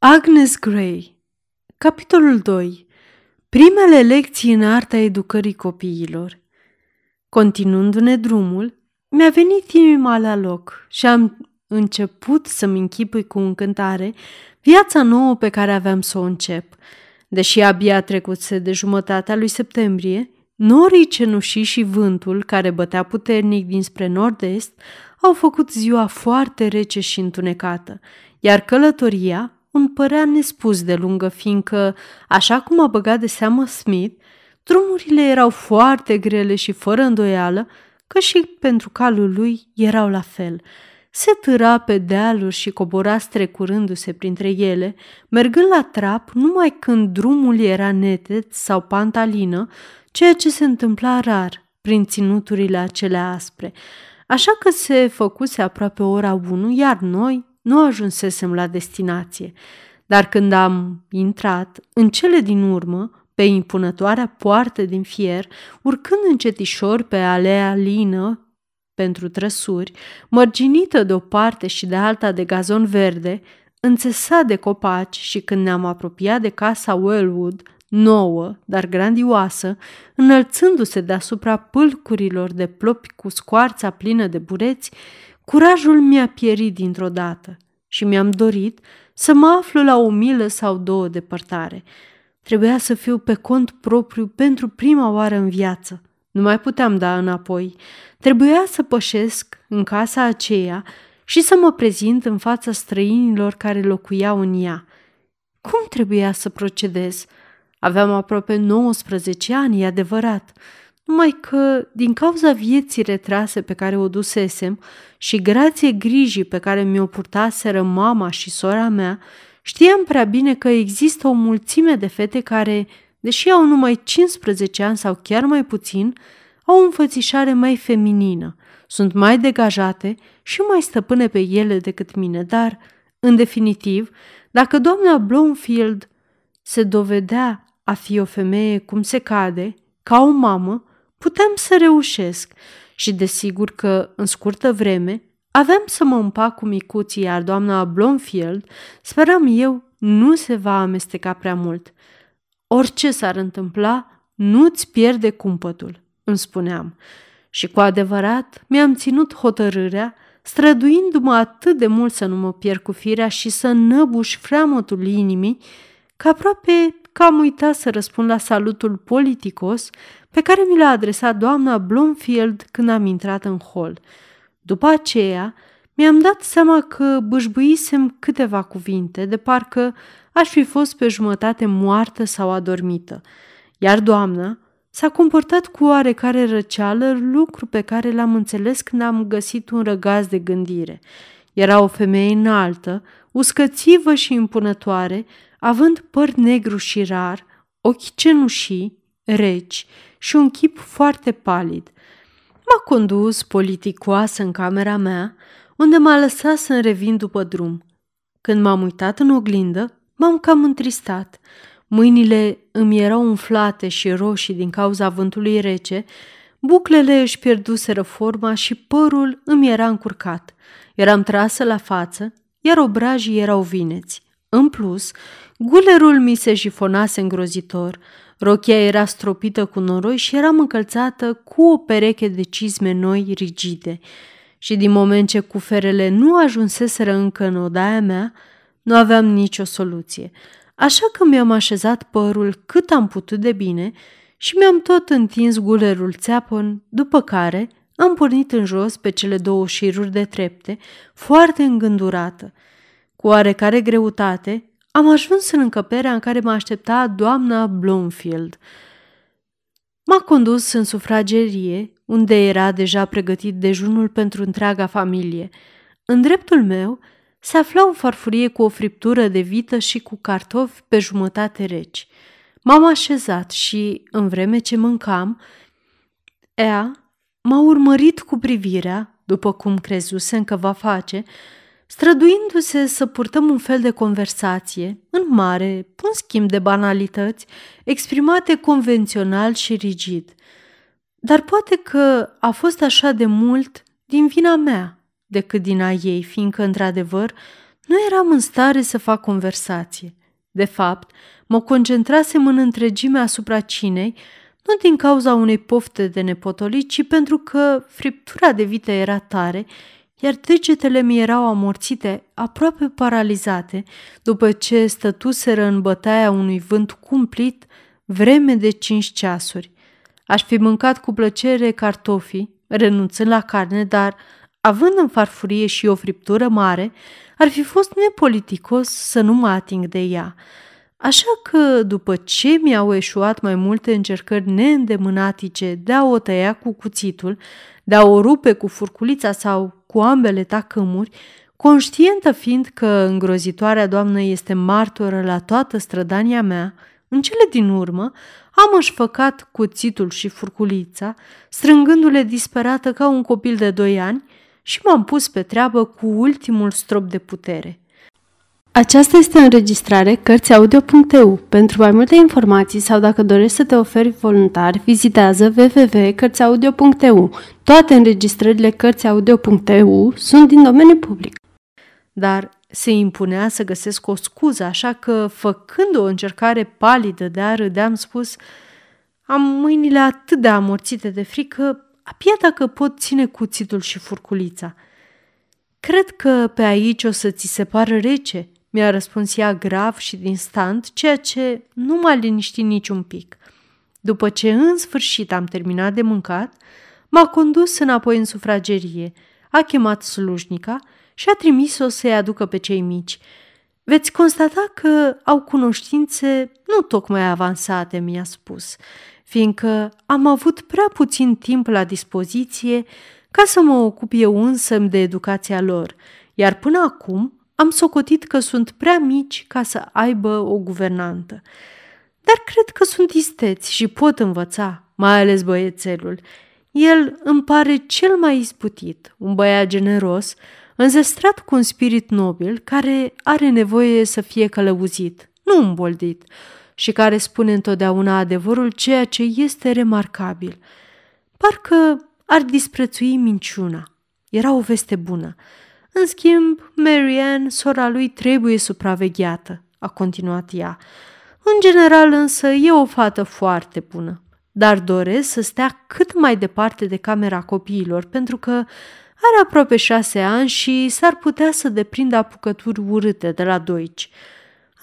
Agnes Gray Capitolul 2 Primele lecții în arta educării copiilor Continuându-ne drumul, mi-a venit inima la loc și am început să-mi închipui cu încântare viața nouă pe care aveam să o încep. Deși abia trecuse de jumătatea lui septembrie, norii cenușii și vântul care bătea puternic dinspre nord-est au făcut ziua foarte rece și întunecată, iar călătoria îmi părea nespus de lungă, fiindcă, așa cum a băgat de seamă Smith, drumurile erau foarte grele și fără îndoială că și pentru calul lui erau la fel. Se târa pe dealuri și cobora strecurându-se printre ele, mergând la trap numai când drumul era neted sau pantalină, ceea ce se întâmpla rar prin ținuturile acelea aspre. Așa că se făcuse aproape ora 1, iar noi nu ajunsesem la destinație. Dar când am intrat, în cele din urmă, pe impunătoarea poartă din fier, urcând încetișor pe alea lină pentru trăsuri, mărginită de o parte și de alta de gazon verde, înțesat de copaci și când ne-am apropiat de casa Wellwood, nouă, dar grandioasă, înălțându-se deasupra pâlcurilor de plopi cu scoarța plină de bureți, curajul mi-a pierit dintr-o dată și mi-am dorit să mă aflu la o milă sau două depărtare. Trebuia să fiu pe cont propriu pentru prima oară în viață. Nu mai puteam da înapoi. Trebuia să pășesc în casa aceea și să mă prezint în fața străinilor care locuiau în ea. Cum trebuia să procedez? Aveam aproape 19 ani, e adevărat, numai că, din cauza vieții retrase pe care o dusesem și grație grijii pe care mi-o purtaseră mama și sora mea, știam prea bine că există o mulțime de fete care, deși au numai 15 ani sau chiar mai puțin, au o înfățișare mai feminină, sunt mai degajate și mai stăpâne pe ele decât mine, dar, în definitiv, dacă doamna Bloomfield se dovedea a fi o femeie cum se cade, ca o mamă, puteam să reușesc și desigur că, în scurtă vreme, aveam să mă împac cu micuții, iar doamna Blomfield, speram eu, nu se va amesteca prea mult. Orice s-ar întâmpla, nu-ți pierde cumpătul, îmi spuneam. Și cu adevărat mi-am ținut hotărârea, străduindu-mă atât de mult să nu mă pierd cu firea și să năbuș freamătul inimii, că aproape că am uitat să răspund la salutul politicos pe care mi l-a adresat doamna Blomfield când am intrat în hol. După aceea, mi-am dat seama că bâșbuisem câteva cuvinte, de parcă aș fi fost pe jumătate moartă sau adormită, iar doamna s-a comportat cu oarecare răceală, lucru pe care l-am înțeles când am găsit un răgaz de gândire. Era o femeie înaltă, uscățivă și impunătoare, având păr negru și rar, ochi cenușii, reci și un chip foarte palid. M-a condus politicoasă în camera mea, unde m-a lăsat să revin după drum. Când m-am uitat în oglindă, m-am cam întristat. Mâinile îmi erau umflate și roșii din cauza vântului rece, buclele își pierduseră forma și părul îmi era încurcat. Eram trasă la față, iar obrajii erau vineți. În plus, gulerul mi se jifonase îngrozitor, rochia era stropită cu noroi și eram încălțată cu o pereche de cizme noi rigide. Și din moment ce cuferele nu ajunseseră încă în odaia mea, nu aveam nicio soluție. Așa că mi-am așezat părul cât am putut de bine și mi-am tot întins gulerul țeapăn, după care am pornit în jos pe cele două șiruri de trepte, foarte îngândurată. Cu oarecare greutate, am ajuns în încăperea în care mă aștepta doamna Bloomfield. M-a condus în sufragerie, unde era deja pregătit dejunul pentru întreaga familie. În dreptul meu se afla o farfurie cu o friptură de vită și cu cartofi pe jumătate reci. M-am așezat și, în vreme ce mâncam, ea m-a urmărit cu privirea, după cum crezusem că va face, străduindu-se să purtăm un fel de conversație, în mare, un schimb de banalități, exprimate convențional și rigid. Dar poate că a fost așa de mult din vina mea decât din a ei, fiindcă, într-adevăr, nu eram în stare să fac conversație. De fapt, mă concentrasem în întregime asupra cinei, nu din cauza unei pofte de nepotolit, ci pentru că friptura de vită era tare, iar degetele mi erau amorțite, aproape paralizate, după ce stătuseră în bătaia unui vânt cumplit vreme de cinci ceasuri. Aș fi mâncat cu plăcere cartofii, renunțând la carne, dar, având în farfurie și o friptură mare, ar fi fost nepoliticos să nu mă ating de ea. Așa că, după ce mi-au eșuat mai multe încercări neîndemânatice de a o tăia cu cuțitul, de a o rupe cu furculița sau cu ambele tacâmuri, conștientă fiind că îngrozitoarea doamnă este martoră la toată strădania mea, în cele din urmă am înșfăcat cuțitul și furculița, strângându-le disperată ca un copil de doi ani și m-am pus pe treabă cu ultimul strop de putere. Aceasta este o înregistrare Cărțiaudio.eu. Pentru mai multe informații sau dacă dorești să te oferi voluntar, vizitează www.cărțiaudio.eu. Toate înregistrările Cărțiaudio.eu sunt din domeniu public. Dar se impunea să găsesc o scuză, așa că, făcând o încercare palidă de a râde, am spus Am mâinile atât de amorțite de frică, abia dacă pot ține cuțitul și furculița. Cred că pe aici o să ți se pară rece, mi-a răspuns ea grav și din stand, ceea ce nu m-a liniștit niciun pic. După ce în sfârșit am terminat de mâncat, m-a condus înapoi în sufragerie, a chemat slujnica și a trimis-o să-i aducă pe cei mici. Veți constata că au cunoștințe nu tocmai avansate, mi-a spus, fiindcă am avut prea puțin timp la dispoziție ca să mă ocup eu însă de educația lor, iar până acum am socotit că sunt prea mici ca să aibă o guvernantă. Dar cred că sunt isteți și pot învăța, mai ales băiețelul. El îmi pare cel mai isputit, un băiat generos, înzestrat cu un spirit nobil care are nevoie să fie călăuzit, nu îmboldit, și care spune întotdeauna adevărul, ceea ce este remarcabil. Parcă ar disprețui minciuna. Era o veste bună. În schimb, Marianne, sora lui, trebuie supravegheată, a continuat ea. În general însă e o fată foarte bună, dar doresc să stea cât mai departe de camera copiilor, pentru că are aproape șase ani și s-ar putea să deprindă apucături urâte de la doici.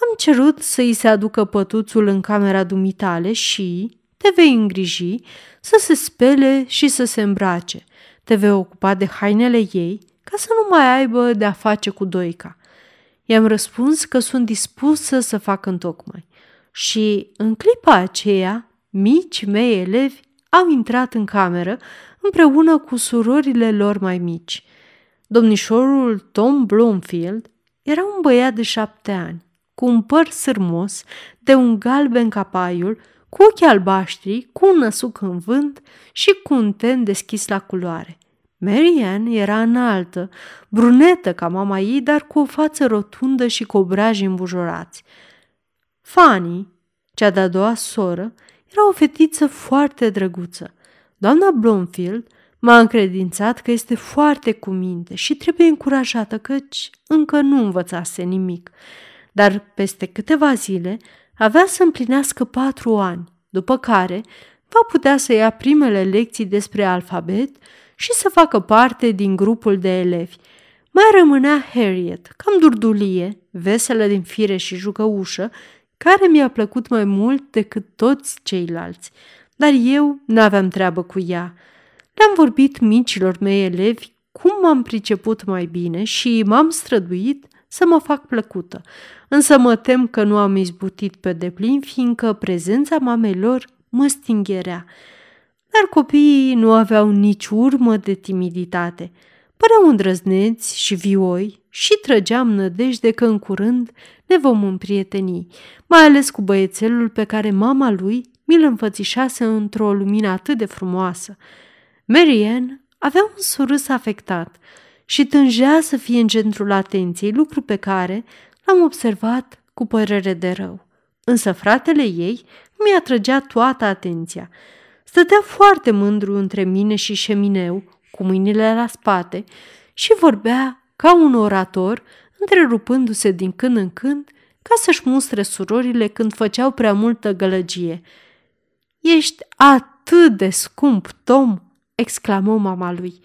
Am cerut să îi se aducă pătuțul în camera dumitale și te vei îngriji să se spele și să se îmbrace. Te vei ocupa de hainele ei ca să nu mai aibă de-a face cu Doica. I-am răspuns că sunt dispusă să fac întocmai. Și în clipa aceea, mici mei elevi au intrat în cameră împreună cu surorile lor mai mici. Domnișorul Tom Bloomfield era un băiat de șapte ani, cu un păr sârmos, de un galben capaiul, cu ochii albaștri, cu un năsuc în vânt și cu un ten deschis la culoare. Marianne era înaltă, brunetă ca mama ei, dar cu o față rotundă și cu obraji îmbujorați. Fanny, cea de-a doua soră, era o fetiță foarte drăguță. Doamna Blomfield m-a încredințat că este foarte cu minte și trebuie încurajată căci încă nu învățase nimic. Dar peste câteva zile avea să împlinească patru ani, după care va putea să ia primele lecții despre alfabet și să facă parte din grupul de elevi. Mai rămânea Harriet, cam durdulie, veselă din fire și jucăușă, care mi-a plăcut mai mult decât toți ceilalți, dar eu n-aveam treabă cu ea. Le-am vorbit micilor mei elevi cum m-am priceput mai bine și m-am străduit să mă fac plăcută, însă mă tem că nu am izbutit pe deplin, fiindcă prezența mamei lor mă stingherea dar copiii nu aveau nici urmă de timiditate. Păreau îndrăzneți și vioi și trăgeam nădejde că în curând ne vom împrieteni, mai ales cu băiețelul pe care mama lui mi-l înfățișase într-o lumină atât de frumoasă. Marianne avea un surâs afectat și tângea să fie în centrul atenției, lucru pe care l-am observat cu părere de rău. Însă fratele ei mi atrăgea toată atenția – Stătea foarte mândru între mine și șemineu, cu mâinile la spate, și vorbea ca un orator întrerupându-se din când în când ca să-și mustre surorile când făceau prea multă gălăgie. Ești atât de scump, Tom!" exclamă mama lui.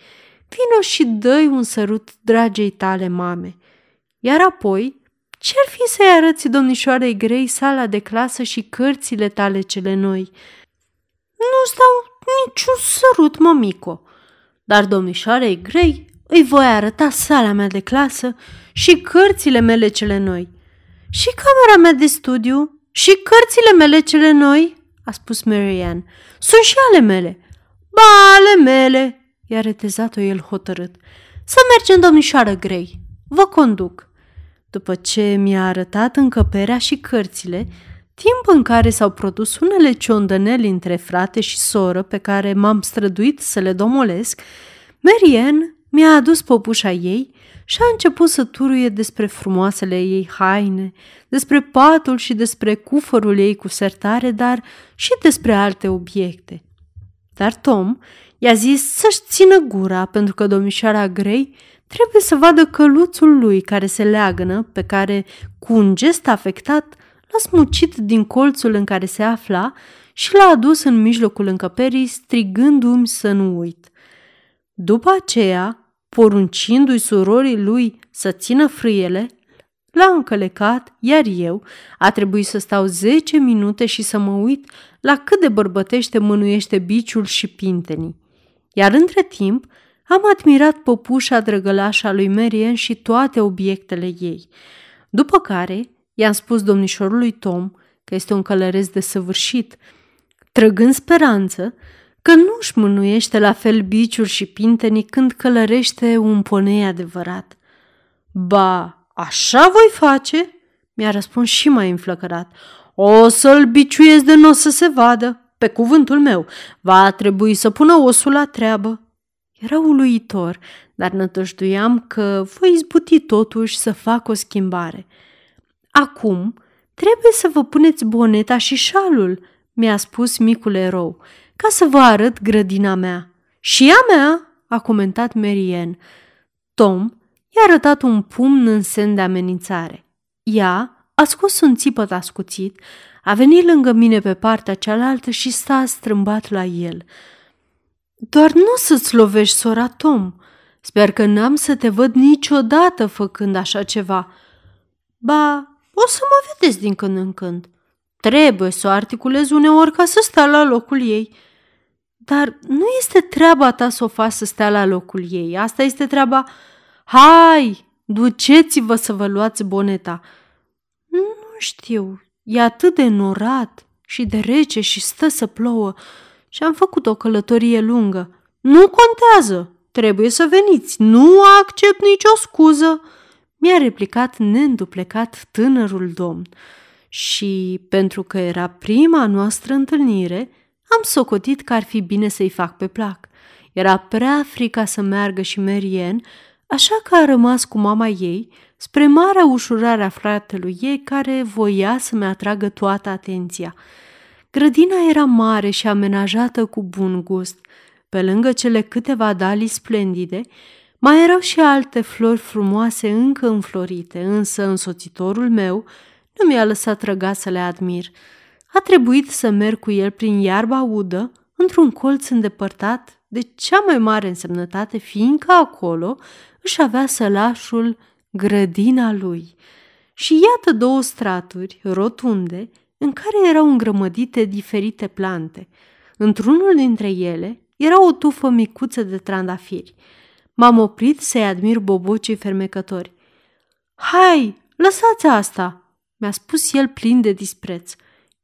Vino și dă un sărut dragei tale mame. Iar apoi, ce-ar fi să-i arăți domnișoarei grei sala de clasă și cărțile tale cele noi? Nu-ți dau niciun sărut, mămico, dar domnișoarei grei îi voi arăta sala mea de clasă și cărțile mele cele noi. Și camera mea de studiu și cărțile mele cele noi, a spus Marianne. Sunt și ale mele. Ba, ale mele, i-a retezat-o el hotărât. Să mergem, domnișoară Grey. Vă conduc. După ce mi-a arătat încăperea și cărțile, timp în care s-au produs unele ciondăneli între frate și soră pe care m-am străduit să le domolesc, Marianne mi-a adus popușa ei și a început să turuie despre frumoasele ei haine, despre patul și despre cufărul ei cu sertare, dar și despre alte obiecte. Dar Tom i-a zis să-și țină gura pentru că domnișoara Grey trebuie să vadă căluțul lui care se leagănă, pe care, cu un gest afectat, l-a smucit din colțul în care se afla și l-a adus în mijlocul încăperii, strigându-mi să nu uit. După aceea, poruncindu-i surorii lui să țină frâiele, l-a încălecat, iar eu a trebuit să stau zece minute și să mă uit la cât de bărbătește mânuiește biciul și pintenii. Iar între timp am admirat păpușa drăgălașa lui Marian și toate obiectele ei. După care i-am spus domnișorului Tom că este un călăreț de săvârșit, trăgând speranță că nu își mânuiește la fel biciul și pintenii când călărește un ponei adevărat. Ba, așa voi face?" mi-a răspuns și mai înflăcărat. O să-l biciuiesc de nu să se vadă. Pe cuvântul meu, va trebui să pună osul la treabă. Era uluitor, dar nătăjduiam că voi izbuti totuși să fac o schimbare. Acum trebuie să vă puneți boneta și șalul, mi-a spus micul erou, ca să vă arăt grădina mea. Și a mea, a comentat Marianne. Tom i-a arătat un pumn în semn de amenințare. Ea a scos un țipăt ascuțit, a venit lângă mine pe partea cealaltă și s-a strâmbat la el. Doar nu să-ți lovești, sora Tom. Sper că n-am să te văd niciodată făcând așa ceva. Ba, o să mă vedeți din când în când. Trebuie să o articulez uneori ca să stea la locul ei. Dar nu este treaba ta să o faci să stea la locul ei. Asta este treaba... Hai, duceți-vă să vă luați boneta. Nu știu, e atât de norat și de rece și stă să plouă și am făcut o călătorie lungă. Nu contează, trebuie să veniți, nu accept nicio scuză, mi-a replicat neînduplecat tânărul domn. Și pentru că era prima noastră întâlnire, am socotit că ar fi bine să-i fac pe plac. Era prea frica să meargă și Merien, așa că a rămas cu mama ei, spre marea ușurare a fratelui ei care voia să-mi atragă toată atenția. Grădina era mare și amenajată cu bun gust. Pe lângă cele câteva dalii splendide, mai erau și alte flori frumoase încă înflorite, însă însoțitorul meu nu mi-a lăsat răga să le admir. A trebuit să merg cu el prin iarba udă, într-un colț îndepărtat de cea mai mare însemnătate, fiindcă acolo își avea sălașul grădina lui. Și iată două straturi rotunde în care erau îngrămădite diferite plante. Într-unul dintre ele era o tufă micuță de trandafiri. M-am oprit să-i admir bobocii fermecători. Hai, lăsați asta!" mi-a spus el plin de dispreț.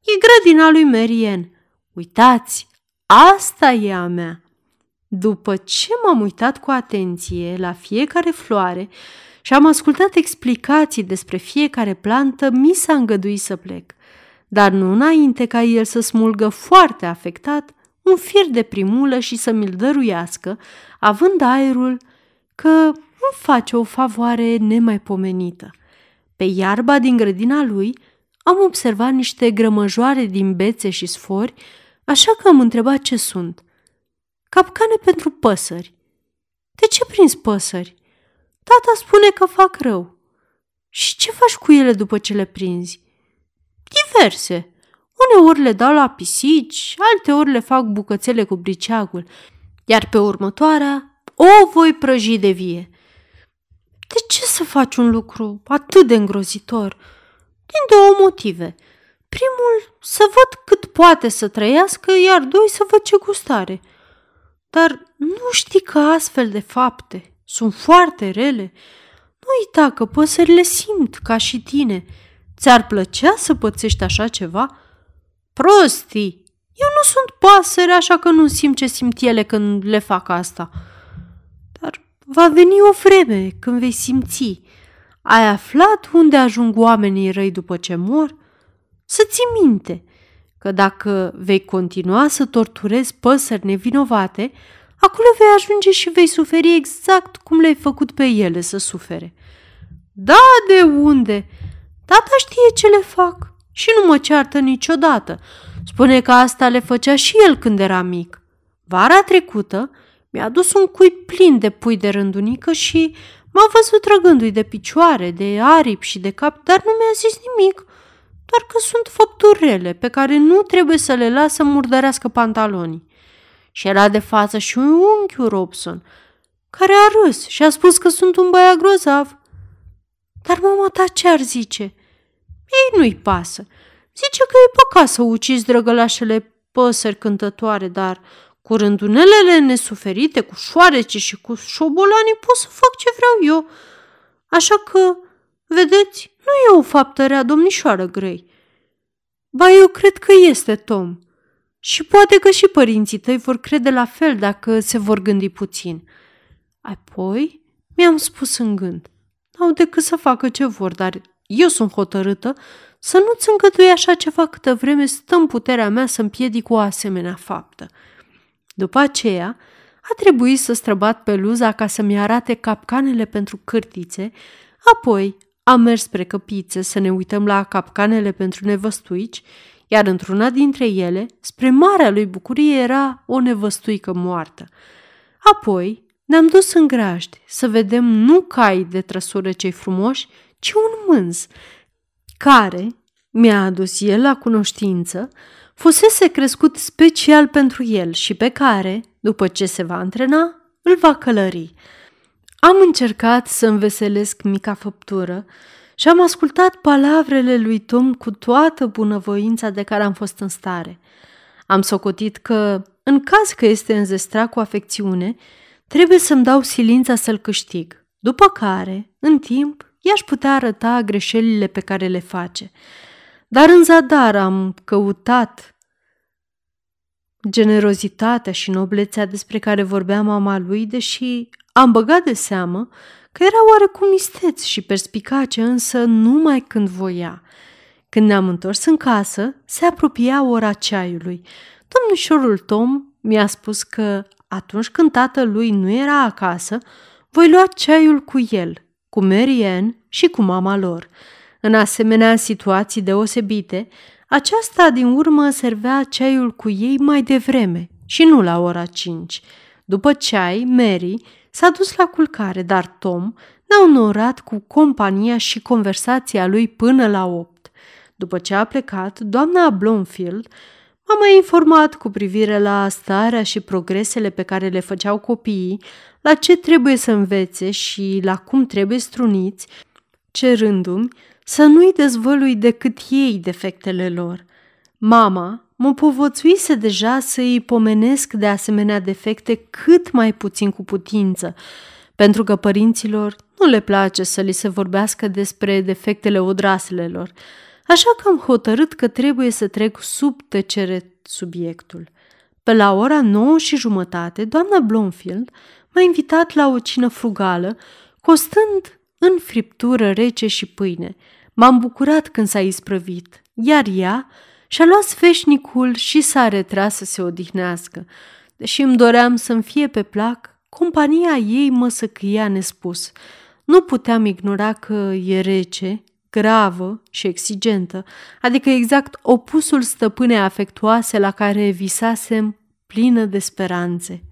E grădina lui Merien. Uitați, asta e a mea. După ce m-am uitat cu atenție la fiecare floare și am ascultat explicații despre fiecare plantă, mi s-a îngăduit să plec. Dar nu înainte ca el să smulgă foarte afectat un fir de primulă și să mi-l dăruiască, având aerul că îmi face o favoare nemaipomenită. Pe iarba din grădina lui am observat niște grămăjoare din bețe și sfori, așa că am întrebat ce sunt. Capcane pentru păsări. De ce prins păsări? Tata spune că fac rău. Și ce faci cu ele după ce le prinzi? Diverse. Uneori le dau la pisici, alteori le fac bucățele cu briceagul, iar pe următoarea o voi prăji de vie. De ce să faci un lucru atât de îngrozitor? Din două motive. Primul, să văd cât poate să trăiască, iar doi, să văd ce gustare. Dar nu știi că astfel de fapte sunt foarte rele? Nu uita că păsările simt ca și tine. Ți-ar plăcea să pățești așa ceva? Prostii! Eu nu sunt pasăre, așa că nu simt ce simt ele când le fac asta. Dar va veni o vreme când vei simți. Ai aflat unde ajung oamenii răi după ce mor? Să ții minte că dacă vei continua să torturezi păsări nevinovate, acolo vei ajunge și vei suferi exact cum le-ai făcut pe ele să sufere. Da, de unde? Tata știe ce le fac și nu mă ceartă niciodată. Spune că asta le făcea și el când era mic. Vara trecută mi-a adus un cui plin de pui de rândunică și m-a văzut trăgându-i de picioare, de aripi și de cap, dar nu mi-a zis nimic, doar că sunt făpturi rele pe care nu trebuie să le lasă murdărească pantalonii. Și era de față și un unchiul Robson, care a râs și a spus că sunt un băiat grozav. Dar mama ta ce ar zice? Ei nu-i pasă. Zice că e păcat să ucizi drăgălașele păsări cântătoare, dar cu rândunelele nesuferite, cu șoarece și cu șobolanii pot să fac ce vreau eu. Așa că, vedeți, nu e o faptă rea, domnișoară Grei. Ba, eu cred că este, Tom. Și poate că și părinții tăi vor crede la fel dacă se vor gândi puțin. Apoi mi-am spus în gând, n-au decât să facă ce vor, dar eu sunt hotărâtă să nu-ți îngădui așa ceva câtă vreme stă în puterea mea să împiedic o asemenea faptă. După aceea, a trebuit să străbat pe luza ca să-mi arate capcanele pentru cârtițe, apoi am mers spre căpițe să ne uităm la capcanele pentru nevăstuici, iar într-una dintre ele, spre marea lui bucurie, era o nevăstuică moartă. Apoi ne-am dus în grajd să vedem nu cai de trăsură cei frumoși, ci un mânz, care, mi-a adus el la cunoștință, fusese crescut special pentru el și pe care, după ce se va antrena, îl va călări. Am încercat să înveselesc mica făptură și am ascultat palavrele lui Tom cu toată bunăvoința de care am fost în stare. Am socotit că, în caz că este înzestrat cu afecțiune, trebuie să-mi dau silința să-l câștig, după care, în timp, i-aș putea arăta greșelile pe care le face. Dar în zadar am căutat generozitatea și noblețea despre care vorbea mama lui, deși am băgat de seamă că era oarecum isteț și perspicace, însă numai când voia. Când ne-am întors în casă, se apropia ora ceaiului. Domnișorul Tom mi-a spus că atunci când tatălui nu era acasă, voi lua ceaiul cu el, cu Mary Ann și cu mama lor. În asemenea situații deosebite, aceasta din urmă servea ceaiul cu ei mai devreme și nu la ora 5. După ceai, Mary s-a dus la culcare, dar Tom n-a onorat cu compania și conversația lui până la 8. După ce a plecat, doamna Blomfield m-a mai informat cu privire la starea și progresele pe care le făceau copiii, la ce trebuie să învețe și la cum trebuie struniți, cerându-mi să nu-i dezvălui decât ei defectele lor. Mama mă povățuise deja să îi pomenesc de asemenea defecte cât mai puțin cu putință, pentru că părinților nu le place să li se vorbească despre defectele odraselelor, așa că am hotărât că trebuie să trec sub tăcere subiectul. Pe la ora nouă și jumătate, doamna Blomfield m-a invitat la o cină frugală, costând în friptură rece și pâine – M-am bucurat când s-a isprăvit, iar ea și-a luat sfeșnicul și s-a retras să se odihnească. Deși îmi doream să-mi fie pe plac, compania ei mă săcâia nespus. Nu puteam ignora că e rece, gravă și exigentă, adică exact opusul stăpânei afectuoase la care visasem plină de speranțe.